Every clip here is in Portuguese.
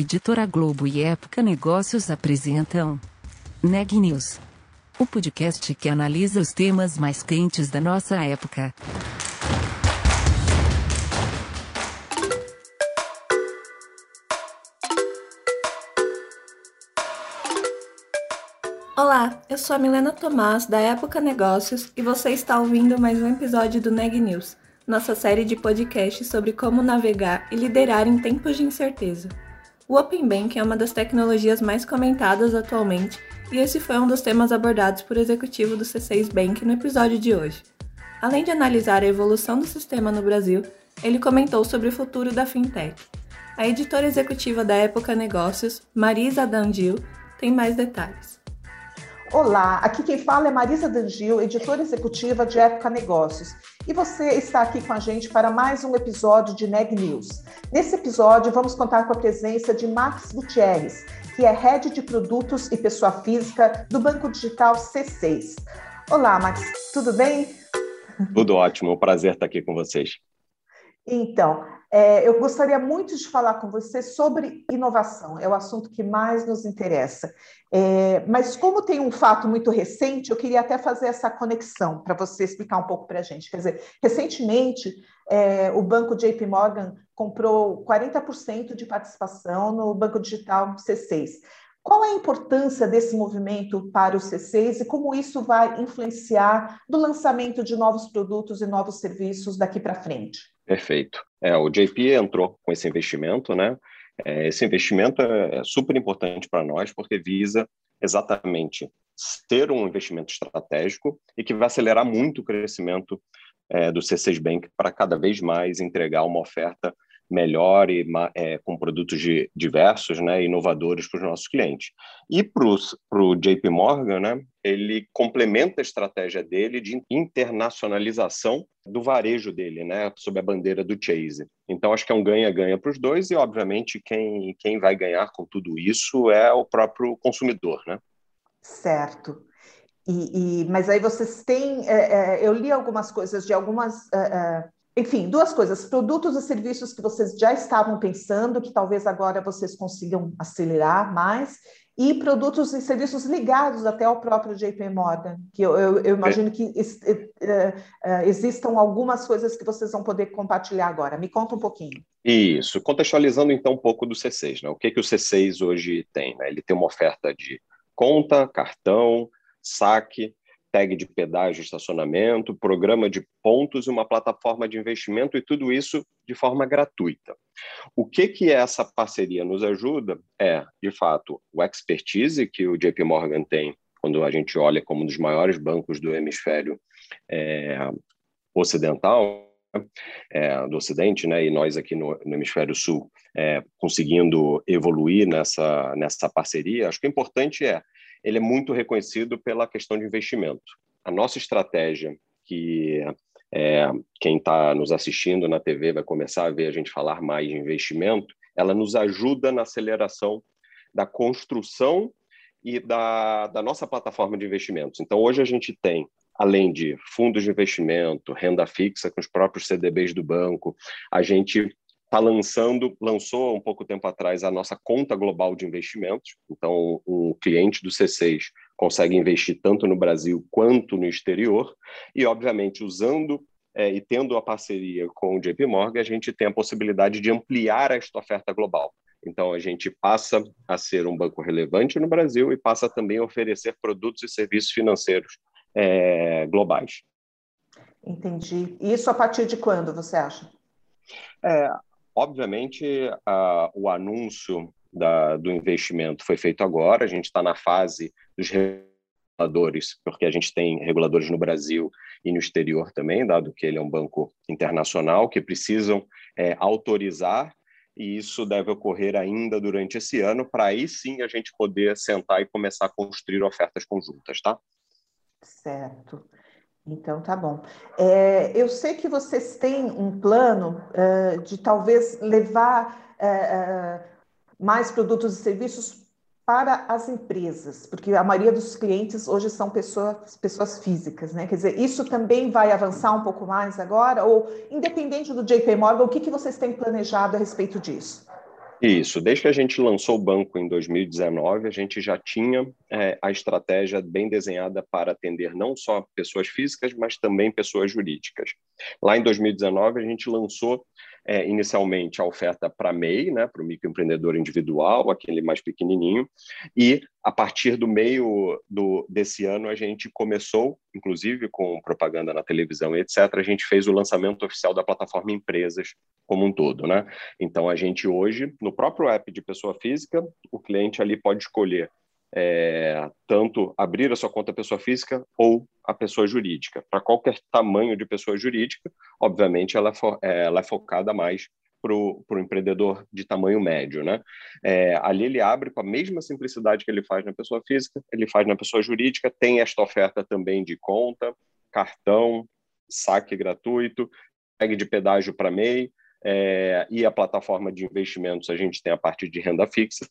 Editora Globo e Época Negócios apresentam Neg News, o podcast que analisa os temas mais quentes da nossa época. Olá, eu sou a Milena Tomás da Época Negócios e você está ouvindo mais um episódio do Neg News, nossa série de podcasts sobre como navegar e liderar em tempos de incerteza. O Open Bank é uma das tecnologias mais comentadas atualmente e esse foi um dos temas abordados por executivo do C6 Bank no episódio de hoje. Além de analisar a evolução do sistema no Brasil, ele comentou sobre o futuro da fintech. A editora executiva da Época Negócios, Marisa Dandil, tem mais detalhes. Olá, aqui quem fala é Marisa Dangil, editora executiva de Época Negócios. E você está aqui com a gente para mais um episódio de Neg News. Nesse episódio, vamos contar com a presença de Max Gutierrez, que é Head de Produtos e Pessoa Física do Banco Digital C6. Olá, Max, tudo bem? Tudo ótimo, é um prazer estar aqui com vocês. Então, é, eu gostaria muito de falar com você sobre inovação, é o assunto que mais nos interessa. É, mas, como tem um fato muito recente, eu queria até fazer essa conexão para você explicar um pouco para a gente. Quer dizer, recentemente, é, o banco JP Morgan comprou 40% de participação no Banco Digital C6. Qual é a importância desse movimento para o C6 e como isso vai influenciar no lançamento de novos produtos e novos serviços daqui para frente? Perfeito. É, o JP entrou com esse investimento, né? É, esse investimento é, é super importante para nós porque visa exatamente ser um investimento estratégico e que vai acelerar muito o crescimento é, do C6 Bank para cada vez mais entregar uma oferta melhor e é, com produtos de, diversos, né, inovadores para os nossos clientes. E para o JP Morgan, né, ele complementa a estratégia dele de internacionalização do varejo dele, né, sob a bandeira do Chase. Então, acho que é um ganha-ganha para os dois e, obviamente, quem, quem vai ganhar com tudo isso é o próprio consumidor, né? Certo. E, e mas aí vocês têm, é, é, eu li algumas coisas de algumas é, é enfim, duas coisas: produtos e serviços que vocês já estavam pensando, que talvez agora vocês consigam acelerar mais, e produtos e serviços ligados até ao próprio JP Morgan, que eu, eu, eu imagino que uh, existam algumas coisas que vocês vão poder compartilhar agora. Me conta um pouquinho. Isso, contextualizando então um pouco do C6, né? O que, que o C6 hoje tem? Né? Ele tem uma oferta de conta, cartão, saque, tag de pedágio, estacionamento, programa de pontos e uma plataforma de investimento e tudo isso de forma gratuita. O que que essa parceria nos ajuda é, de fato, o expertise que o JP Morgan tem quando a gente olha como um dos maiores bancos do hemisfério é, ocidental, é, do Ocidente, né, e nós aqui no, no Hemisfério Sul é, conseguindo evoluir nessa, nessa parceria, acho que o importante é ele é muito reconhecido pela questão de investimento. A nossa estratégia, que é, quem está nos assistindo na TV vai começar a ver a gente falar mais de investimento, ela nos ajuda na aceleração da construção e da, da nossa plataforma de investimentos. Então, hoje a gente tem além de fundos de investimento, renda fixa com os próprios CDBs do banco, a gente está lançando, lançou um pouco tempo atrás a nossa conta global de investimentos. Então, um cliente do C6 consegue investir tanto no Brasil quanto no exterior. E, obviamente, usando é, e tendo a parceria com o JP Morgan, a gente tem a possibilidade de ampliar esta oferta global. Então, a gente passa a ser um banco relevante no Brasil e passa também a oferecer produtos e serviços financeiros é, globais. Entendi. Isso a partir de quando, você acha? É, Obviamente, a, o anúncio da, do investimento foi feito agora, a gente está na fase dos reguladores, porque a gente tem reguladores no Brasil e no exterior também, dado que ele é um banco internacional, que precisam é, autorizar, e isso deve ocorrer ainda durante esse ano, para aí sim a gente poder sentar e começar a construir ofertas conjuntas, tá? Certo. Então, tá bom. É, eu sei que vocês têm um plano uh, de talvez levar uh, uh, mais produtos e serviços para as empresas, porque a maioria dos clientes hoje são pessoas, pessoas físicas, né? Quer dizer, isso também vai avançar um pouco mais agora? Ou, independente do JP Morgan, o que, que vocês têm planejado a respeito disso? Isso, desde que a gente lançou o banco em 2019, a gente já tinha é, a estratégia bem desenhada para atender não só pessoas físicas, mas também pessoas jurídicas. Lá em 2019, a gente lançou é, inicialmente a oferta para MEI, né, para o microempreendedor individual, aquele mais pequenininho, e a partir do meio do, desse ano a gente começou, inclusive com propaganda na televisão e etc., a gente fez o lançamento oficial da plataforma Empresas como um todo. Né? Então, a gente hoje, no próprio app de pessoa física, o cliente ali pode escolher é, tanto abrir a sua conta pessoa física ou a pessoa jurídica. Para qualquer tamanho de pessoa jurídica, obviamente ela, é, ela é focada mais para o empreendedor de tamanho médio. Né? É, ali ele abre com a mesma simplicidade que ele faz na pessoa física, ele faz na pessoa jurídica, tem esta oferta também de conta, cartão, saque gratuito, tag de pedágio para MEI, é, e a plataforma de investimentos a gente tem a parte de renda fixa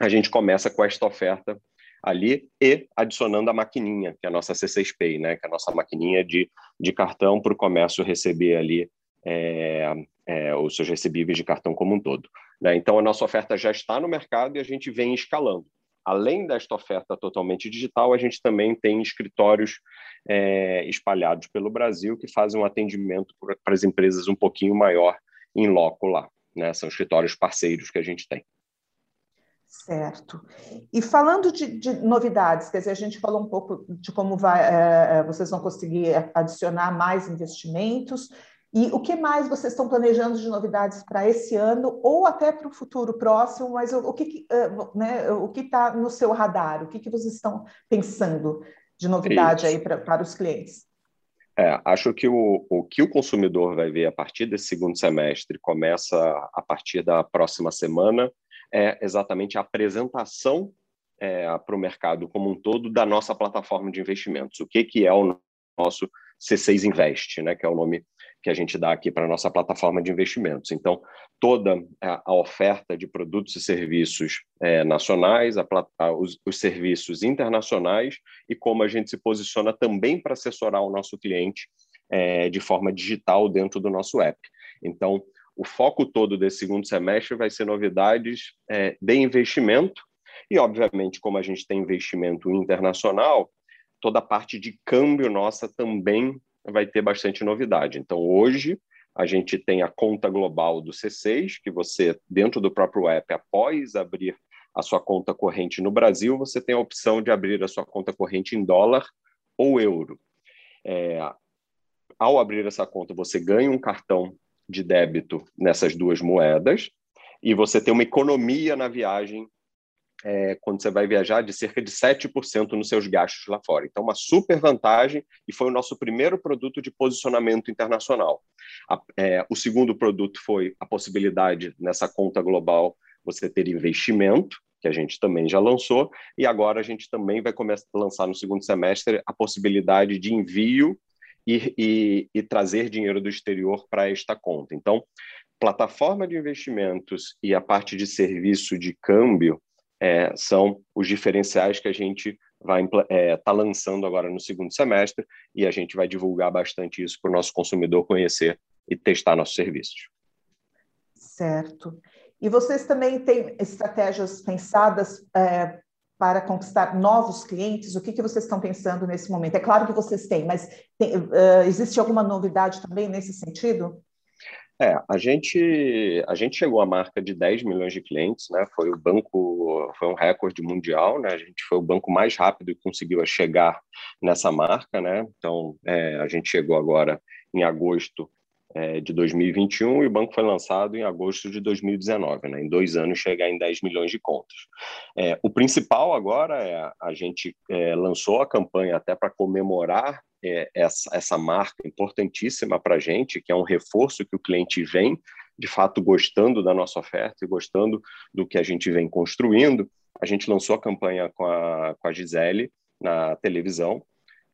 a gente começa com esta oferta ali e adicionando a maquininha, que é a nossa C6 Pay, né, que é a nossa maquininha de, de cartão para o comércio receber ali é, é, os seus recebíveis de cartão como um todo. Né? Então, a nossa oferta já está no mercado e a gente vem escalando. Além desta oferta totalmente digital, a gente também tem escritórios é, espalhados pelo Brasil que fazem um atendimento para as empresas um pouquinho maior em loco lá. Né? São escritórios parceiros que a gente tem. Certo. E falando de, de, novidades, quer dizer, a gente falou um pouco de como vai, é, vocês vão conseguir adicionar mais investimentos. E o que mais vocês estão planejando de novidades para esse ano ou até para o futuro próximo? Mas o, o que né, o que está no seu radar? O que, que vocês estão pensando de novidade Isso. aí pra, para os clientes? É, acho que o, o que o consumidor vai ver a partir desse segundo semestre começa a partir da próxima semana é exatamente a apresentação é, para o mercado como um todo da nossa plataforma de investimentos. O que, que é o nosso C6 Invest, né, que é o nome que a gente dá aqui para a nossa plataforma de investimentos. Então, toda a, oferta de produtos e serviços é, nacionais, a, a, os, os, serviços internacionais e como a gente se posiciona também para assessorar o nosso cliente é, de forma digital dentro do nosso app. Então, o foco todo desse segundo semestre vai ser novidades é, de investimento e, obviamente, como a gente tem investimento internacional, toda a parte de câmbio nossa também vai ter bastante novidade. Então, hoje, a gente tem a conta global do C6, que você, dentro do próprio app, após abrir a sua conta corrente no Brasil, você tem a opção de abrir a sua conta corrente em dólar ou euro. É, ao abrir essa conta, você ganha um cartão de débito nessas duas moedas e você tem uma economia na viagem é, quando você vai viajar de cerca de 7% nos seus gastos lá fora. Então, uma super vantagem e foi o nosso primeiro produto de posicionamento internacional. A, é, o segundo produto foi a possibilidade nessa conta global você ter investimento, que a gente também já lançou, e agora a gente também vai começar a lançar no segundo semestre a possibilidade de envio e, e, e trazer dinheiro do exterior para esta conta. Então, plataforma de investimentos e a parte de serviço de câmbio é, são os diferenciais que a gente vai estar é, tá lançando agora no segundo semestre e a gente vai divulgar bastante isso para o nosso consumidor conhecer e testar nossos serviços. Certo. E vocês também têm estratégias pensadas é, para conquistar novos clientes? O que, que vocês estão pensando nesse momento? É claro que vocês têm, mas tem, uh, existe alguma novidade também nesse sentido? É, a gente, a gente chegou à marca de 10 milhões de clientes, né? Foi o banco, foi um recorde mundial, né? A gente foi o banco mais rápido que conseguiu chegar nessa marca, né? Então, é, a gente chegou agora em agosto é, de 2021 e o banco foi lançado em agosto de 2019, né? em dois anos chegar em 10 milhões de contas. É, o principal agora é a gente é, lançou a campanha até para comemorar é, essa, essa marca importantíssima para a gente, que é um reforço que o cliente vem de fato gostando da nossa oferta e gostando do que a gente vem construindo. A gente lançou a campanha com a, com a Gisele na televisão,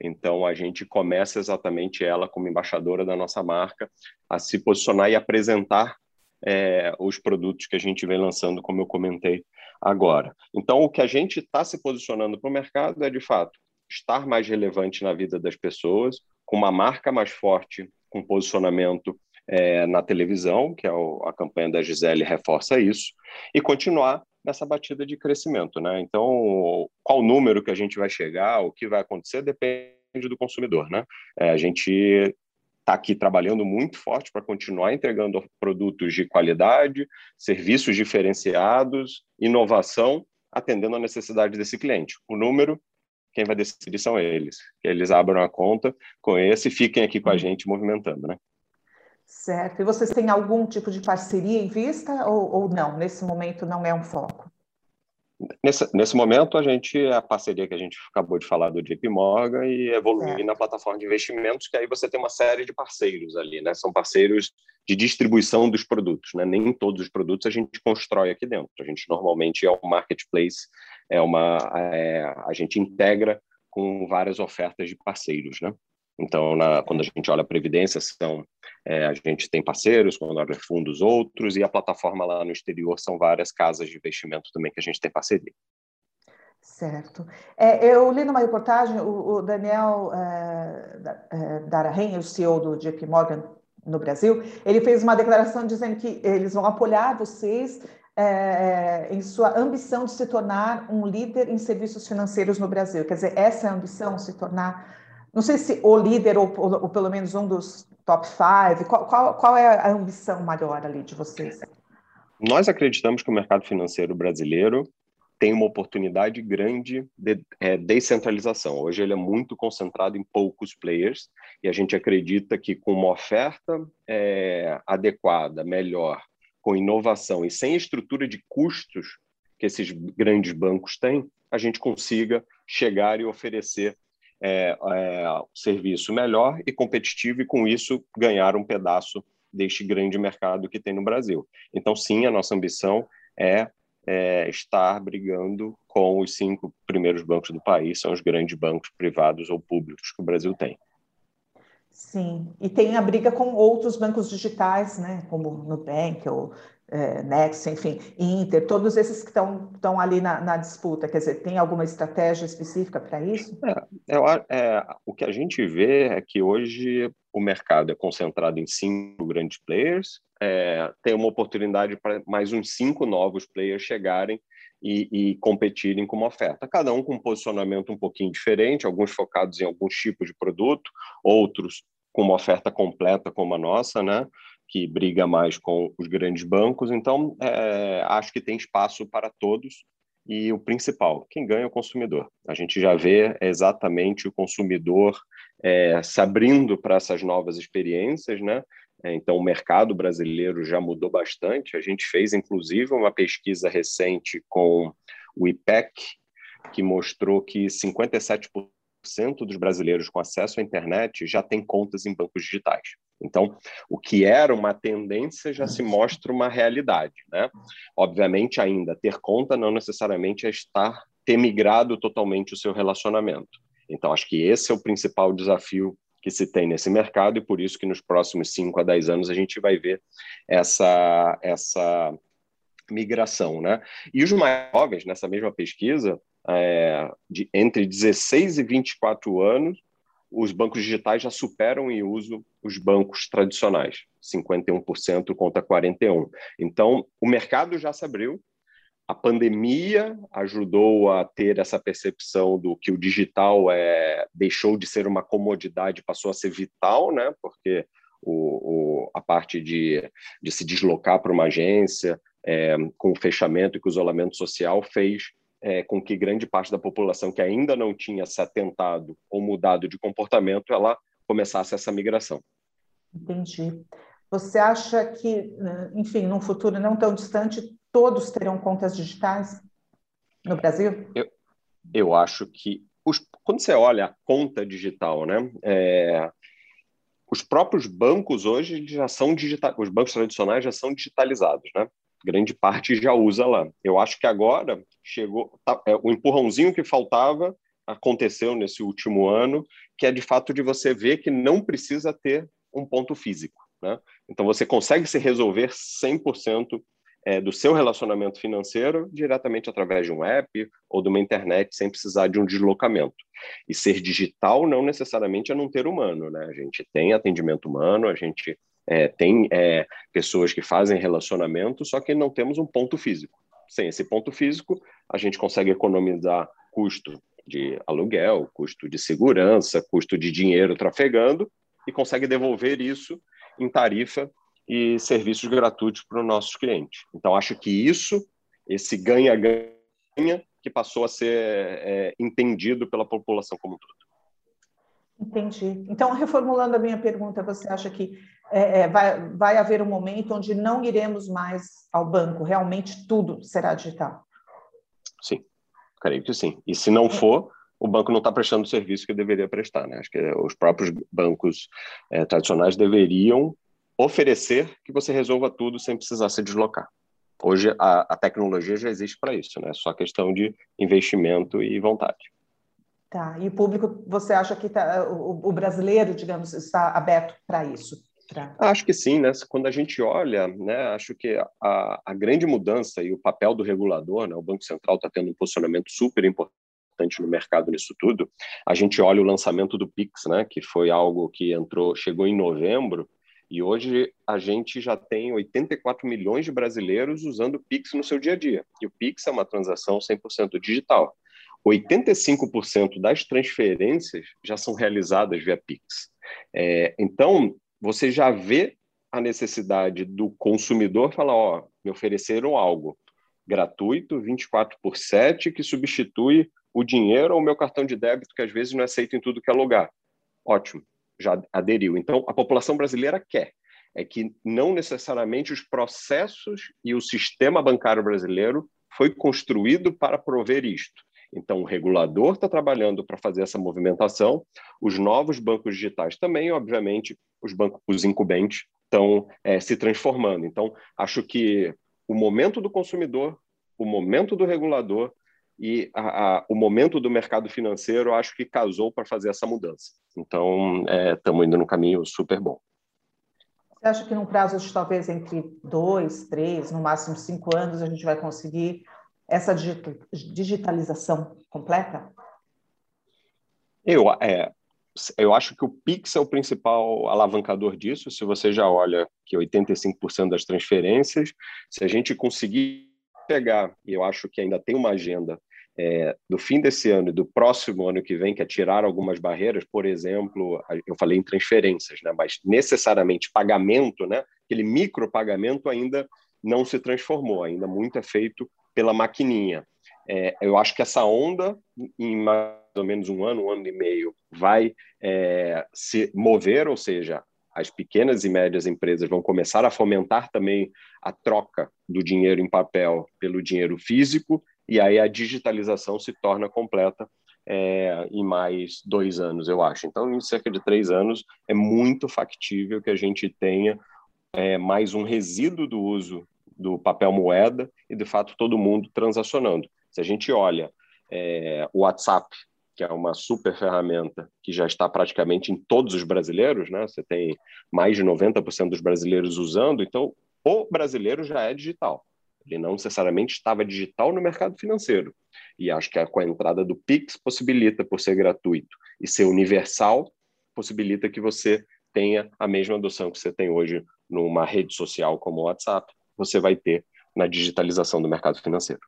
então, a gente começa exatamente ela como embaixadora da nossa marca a se posicionar e apresentar é, os produtos que a gente vem lançando, como eu comentei agora. Então, o que a gente está se posicionando para o mercado é, de fato, estar mais relevante na vida das pessoas, com uma marca mais forte, com posicionamento é, na televisão, que é o, a campanha da Gisele reforça isso, e continuar nessa batida de crescimento. Né? Então, qual número que a gente vai chegar, o que vai acontecer, depende do consumidor. Né? É, a gente está aqui trabalhando muito forte para continuar entregando produtos de qualidade, serviços diferenciados, inovação, atendendo a necessidade desse cliente. O número, quem vai decidir são eles. Que eles abram a conta, conheçam e fiquem aqui com a uhum. gente movimentando, né? Certo. E vocês têm algum tipo de parceria em vista ou, ou não? Nesse momento não é um foco? Nesse, nesse momento, a gente, a parceria que a gente acabou de falar do JP Morgan e evoluir certo. na plataforma de investimentos, que aí você tem uma série de parceiros ali, né? São parceiros de distribuição dos produtos, né? Nem todos os produtos a gente constrói aqui dentro. A gente normalmente é um marketplace, é uma, é, a gente integra com várias ofertas de parceiros, né? Então, na, quando a gente olha a Previdência, são, é, a gente tem parceiros, quando olha fundos outros, e a plataforma lá no exterior são várias casas de investimento também que a gente tem parceria. Certo. É, eu li numa reportagem, o, o Daniel é, é Darahen, o CEO do JP Morgan no Brasil, ele fez uma declaração dizendo que eles vão apoiar vocês é, em sua ambição de se tornar um líder em serviços financeiros no Brasil. Quer dizer, essa é a ambição, se tornar não sei se o líder ou, ou, ou pelo menos um dos top five, qual, qual, qual, é a ambição maior ali de vocês? Nós acreditamos que o mercado financeiro brasileiro tem uma oportunidade grande de é, descentralização. Hoje ele é muito concentrado em poucos players e a gente acredita que com uma oferta é, adequada, melhor, com inovação e sem estrutura de custos que esses grandes bancos têm, a gente consiga chegar e oferecer é, é, serviço melhor e competitivo e, com isso, ganhar um pedaço deste grande mercado que tem no Brasil. Então, sim, a nossa ambição é, é estar brigando com os cinco primeiros bancos do país, são os grandes bancos privados ou públicos que o Brasil tem. Sim, e tem a briga com outros bancos digitais, né, como o Nubank ou é, Next, enfim, Inter, todos esses que estão ali na, na, disputa, quer dizer, tem alguma estratégia específica para isso? É, é, o que a gente vê é que hoje o mercado é concentrado em cinco grandes players, é, tem uma oportunidade para mais uns cinco novos players chegarem e, e, competirem com uma oferta. Cada um com um posicionamento um pouquinho diferente, alguns focados em alguns tipos de produto, outros com uma oferta completa como a nossa, né? Que briga mais com os grandes bancos. Então, é, acho que tem espaço para todos. E o principal, quem ganha é o consumidor. A gente já vê exatamente o consumidor é, se abrindo para essas novas experiências, né? É, então, o mercado brasileiro já mudou bastante. A gente fez, inclusive, uma pesquisa recente com o IPEC, que mostrou que 57% dos brasileiros com acesso à internet já têm contas em bancos digitais. Então, o que era uma tendência já se mostra uma realidade, né? Obviamente, ainda ter conta não necessariamente é estar ter migrado totalmente o seu relacionamento. Então, acho que esse é o principal desafio que se tem nesse mercado e por isso que nos próximos 5 a 10 anos a gente vai ver essa essa migração, né? E os mais jovens nessa mesma pesquisa, é, de entre 16 e 24 anos, os bancos digitais já superam em uso os bancos tradicionais, 51% contra 41%. Então, o mercado já se abriu, a pandemia ajudou a ter essa percepção do que o digital é, deixou de ser uma comodidade, passou a ser vital, né? porque o, o a parte de, de se deslocar para uma agência, é, com o fechamento e com o isolamento social, fez é, com que grande parte da população que ainda não tinha se atentado ou mudado de comportamento, ela começasse essa migração. Entendi. Você acha que, enfim, num futuro não tão distante, todos terão contas digitais no Brasil? Eu, eu acho que os, quando você olha a conta digital, né, é, os próprios bancos hoje já são digitais, os bancos tradicionais já são digitalizados, né? Grande parte já usa lá. Eu acho que agora chegou tá, é, o empurrãozinho que faltava aconteceu nesse último ano, que é de fato de você ver que não precisa ter um ponto físico. Né? Então você consegue se resolver 100% é, do seu relacionamento financeiro diretamente através de um app ou de uma internet, sem precisar de um deslocamento. E ser digital não necessariamente é não ter humano. Né? A gente tem atendimento humano, a gente É, tem é, pessoas que fazem relacionamento, só que não temos um ponto físico. Sem esse ponto físico, a gente consegue economizar custo de aluguel, custo de segurança, custo de dinheiro trafegando e consegue devolver isso em tarifa e serviços gratuitos para os nossos clientes. Então, acho que isso, esse ganha-ganha, que passou a ser é, entendido pela população como um todo. Entendi. Então, reformulando a minha pergunta, você acha que é, é, vai, vai haver um momento onde não iremos mais ao banco, realmente tudo será digital? Sim, creio que sim. E se não for, o banco não está prestando o serviço que deveria prestar. Né? Acho que os próprios bancos é, tradicionais deveriam oferecer que você resolva tudo sem precisar se deslocar. Hoje a, a tecnologia já existe para isso, né? Só questão de investimento e vontade. Tá. E o público, você acha que tá, o, o brasileiro, digamos, está aberto para isso? Pra... Acho que sim, né? Quando a gente olha, né, acho que a, a grande mudança e o papel do regulador, né, o Banco Central está tendo um posicionamento super importante no mercado nisso tudo. A gente olha o lançamento do Pix, né, que foi algo que entrou, chegou em novembro, e hoje a gente já tem 84 milhões de brasileiros usando o Pix no seu dia a dia. E o Pix é uma transação 100% digital. 85% das transferências já são realizadas via Pix. É, então, você já vê a necessidade do consumidor falar: ó, me ofereceram algo gratuito, 24 por 7, que substitui o dinheiro ou o meu cartão de débito, que às vezes não é aceito em tudo que é lugar. Ótimo, já aderiu. Então, a população brasileira quer. É que não necessariamente os processos e o sistema bancário brasileiro foi construído para prover isto. Então, o regulador está trabalhando para fazer essa movimentação, os novos bancos digitais também, obviamente, os bancos os incumbentes estão é, se transformando. Então, acho que o momento do consumidor, o momento do regulador e a, a, o momento do mercado financeiro, acho que casou para fazer essa mudança. Então, estamos é, indo no caminho super bom. Você acha que num prazo de talvez entre dois, três, no máximo cinco anos, a gente vai conseguir essa digitalização completa? Eu, é, eu acho que o Pix é o principal alavancador disso. Se você já olha que 85% das transferências, se a gente conseguir pegar, e eu acho que ainda tem uma agenda é, do fim desse ano e do próximo ano que vem, que é tirar algumas barreiras, por exemplo, eu falei em transferências, né, mas necessariamente pagamento, né, aquele micropagamento ainda não se transformou, ainda muito é feito pela maquininha. É, eu acho que essa onda, em mais ou menos um ano, um ano e meio, vai é, se mover, ou seja, as pequenas e médias empresas vão começar a fomentar também a troca do dinheiro em papel pelo dinheiro físico, e aí a digitalização se torna completa é, em mais dois anos, eu acho. Então, em cerca de três anos, é muito factível que a gente tenha é, mais um resíduo do uso do papel moeda e, de fato, todo mundo transacionando. Se a gente olha é, o WhatsApp, que é uma super ferramenta que já está praticamente em todos os brasileiros, né? Você tem mais de 90% dos brasileiros usando, então o brasileiro já é digital. Ele não necessariamente estava digital no mercado financeiro. E acho que com a entrada do Pix possibilita, por ser gratuito e ser universal, possibilita que você tenha a mesma adoção que você tem hoje numa rede social como o WhatsApp, você vai ter na digitalização do mercado financeiro.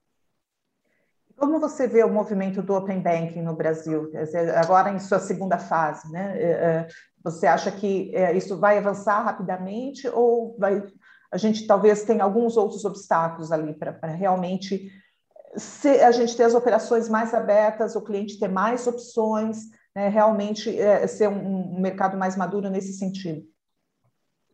Como você vê o movimento do Open Banking no Brasil, agora em sua segunda fase? Né? É, é, você acha que é, isso vai avançar rapidamente ou vai, a gente talvez tenha alguns outros obstáculos ali para realmente se a gente ter as operações mais abertas, o cliente ter mais opções, né, realmente ser um mercado mais maduro nesse sentido?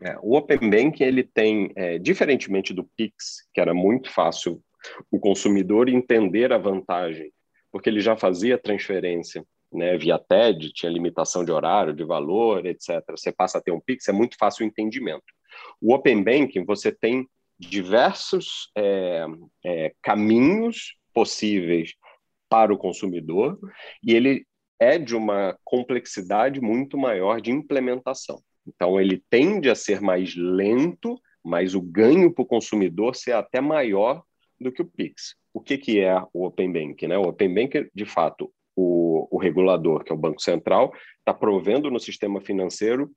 É, o Open Banking ele tem, é, diferentemente do Pix, que era muito fácil o consumidor entender a vantagem, porque ele já fazia transferência né, via TED, tinha limitação de horário, de valor, etc. Você passa a ter um Pix, é muito fácil o entendimento. O Open Banking, você tem diversos é, é, caminhos possíveis para o consumidor e ele é de uma complexidade muito maior de implementação. Então, ele tende a ser mais lento, mas o ganho para o consumidor ser até maior do que o Pix. O que, que é o Open Bank? Né? O Open Bank, de fato, o, o regulador, que é o Banco Central, está provendo no sistema financeiro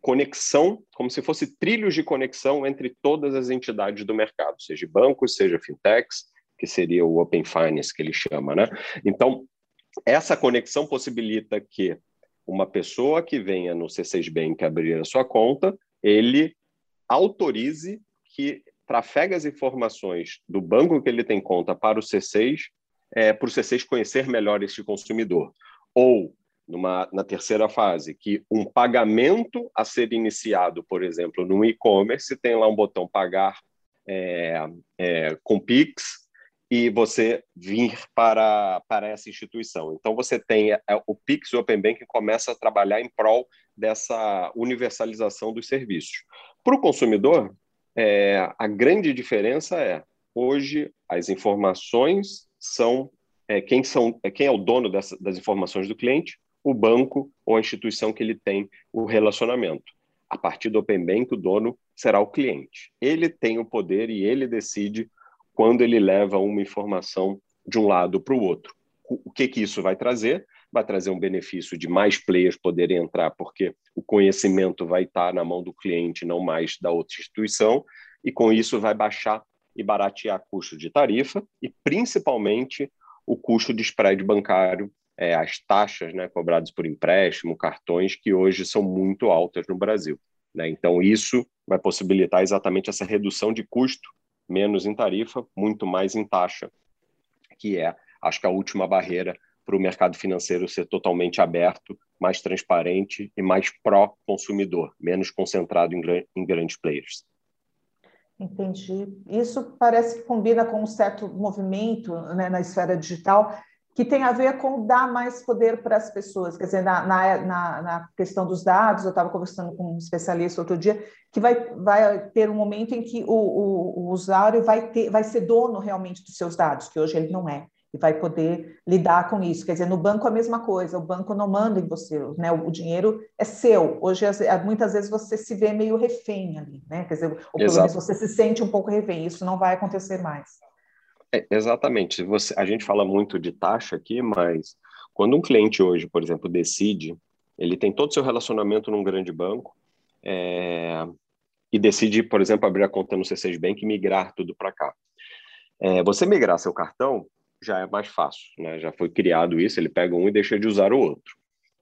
conexão, como se fosse trilhos de conexão entre todas as entidades do mercado, seja bancos, seja fintechs, que seria o Open Finance que ele chama, né? Então, essa conexão possibilita que uma pessoa que venha no C6 Bank abrir a sua conta, ele autorize que trafegue as informações do banco que ele tem conta para o C6, é, para o C6 conhecer melhor este consumidor. Ou, numa, na terceira fase, que um pagamento a ser iniciado, por exemplo, no e-commerce, tem lá um botão pagar é, é, com Pix, e você vir para, para essa instituição. Então, você tem é, o Pix e o Open Banking começa a trabalhar em prol dessa universalização dos serviços. Para o consumidor, é, a grande diferença é, hoje, as informações são, é, quem, são é, quem é o dono dessa, das informações do cliente? O banco ou a instituição que ele tem o relacionamento. A partir do Open Bank, o dono será o cliente. Ele tem o poder e ele decide quando ele leva uma informação de um lado para o outro. O que, que isso vai trazer? Vai trazer um benefício de mais players poderem entrar, porque o conhecimento vai estar na mão do cliente, não mais da outra instituição, e com isso vai baixar e baratear custo de tarifa e, principalmente, o custo de spread bancário, é, as taxas né, cobradas por empréstimo, cartões, que hoje são muito altas no Brasil. Né? Então, isso vai possibilitar exatamente essa redução de custo menos em tarifa, muito mais em taxa, que é, acho que a última barreira para o mercado financeiro ser totalmente aberto, mais transparente e mais pró-consumidor, menos concentrado em, em grandes players. Entendi. Isso parece que combina com um certo movimento né, na esfera digital que tem a ver com dar mais poder para as pessoas. Quer dizer, na, na, na questão dos dados, eu estava conversando com um especialista outro dia, que vai, vai ter um momento em que o, o, o, usuário vai, ter, vai ser dono realmente dos seus dados, que hoje ele não é, e vai poder lidar com isso. Quer dizer, no banco a mesma coisa, o banco não manda em você, né? o, dinheiro é seu. Hoje, muitas vezes, você se vê meio refém ali, né? Quer dizer, ou pelo menos você se sente um pouco refém. Isso não vai acontecer mais. É, exatamente. Você, a gente fala muito de taxa aqui, mas quando um cliente hoje, por exemplo, decide, ele tem todo o seu relacionamento num grande banco é, e decide, por exemplo, abrir a conta no C6 Bank e migrar tudo para cá. É, você migrar seu cartão já é mais fácil, né? já foi criado isso, ele pega um e deixa de usar o outro.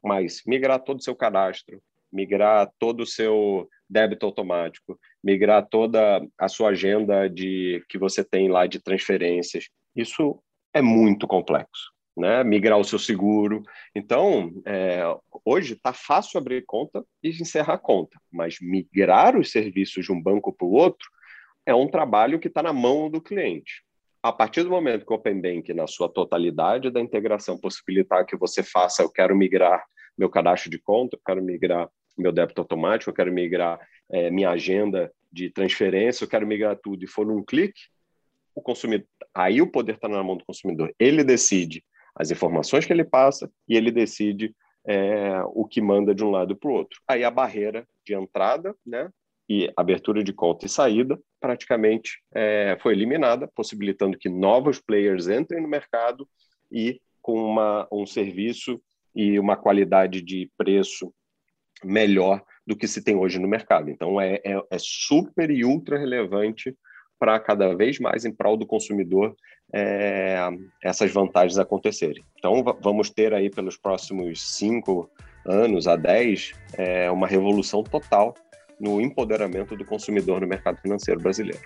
Mas migrar todo o seu cadastro, migrar todo o seu débito automático, migrar toda a sua agenda de que você tem lá de transferências. Isso é muito complexo. Né? Migrar o seu seguro. Então, é, hoje está fácil abrir conta e encerrar conta, mas migrar os serviços de um banco para o outro é um trabalho que está na mão do cliente. A partir do momento que o Open Bank, na sua totalidade da integração, possibilitar que você faça, eu quero migrar meu cadastro de conta, eu quero migrar meu débito automático, eu quero migrar é, minha agenda de transferência, eu quero migrar tudo e for num clique, o consumidor, aí o poder está na mão do consumidor. Ele decide as informações que ele passa e ele decide é, o que manda de um lado para o outro. Aí a barreira de entrada, né, e abertura de conta e saída praticamente é, foi eliminada, possibilitando que novos players entrem no mercado e com uma, um serviço e uma qualidade de preço melhor do que se tem hoje no mercado. Então, é, é, é super e ultra relevante para cada vez mais em prol do consumidor é, essas vantagens acontecerem. Então, vamos ter aí pelos próximos cinco anos a dez é, uma revolução total no empoderamento do consumidor no mercado financeiro brasileiro.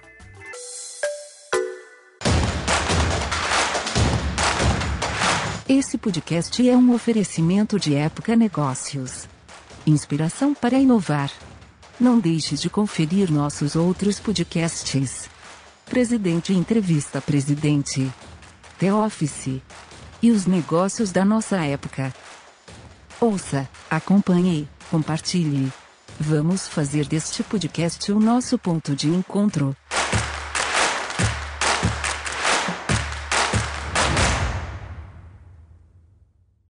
Esse podcast é um oferecimento de Época Negócios inspiração para inovar. Não deixe de conferir nossos outros podcasts. Presidente Entrevista Presidente. The Office. E os negócios da nossa época. Ouça, acompanhe, compartilhe. Vamos fazer deste podcast o nosso ponto de encontro.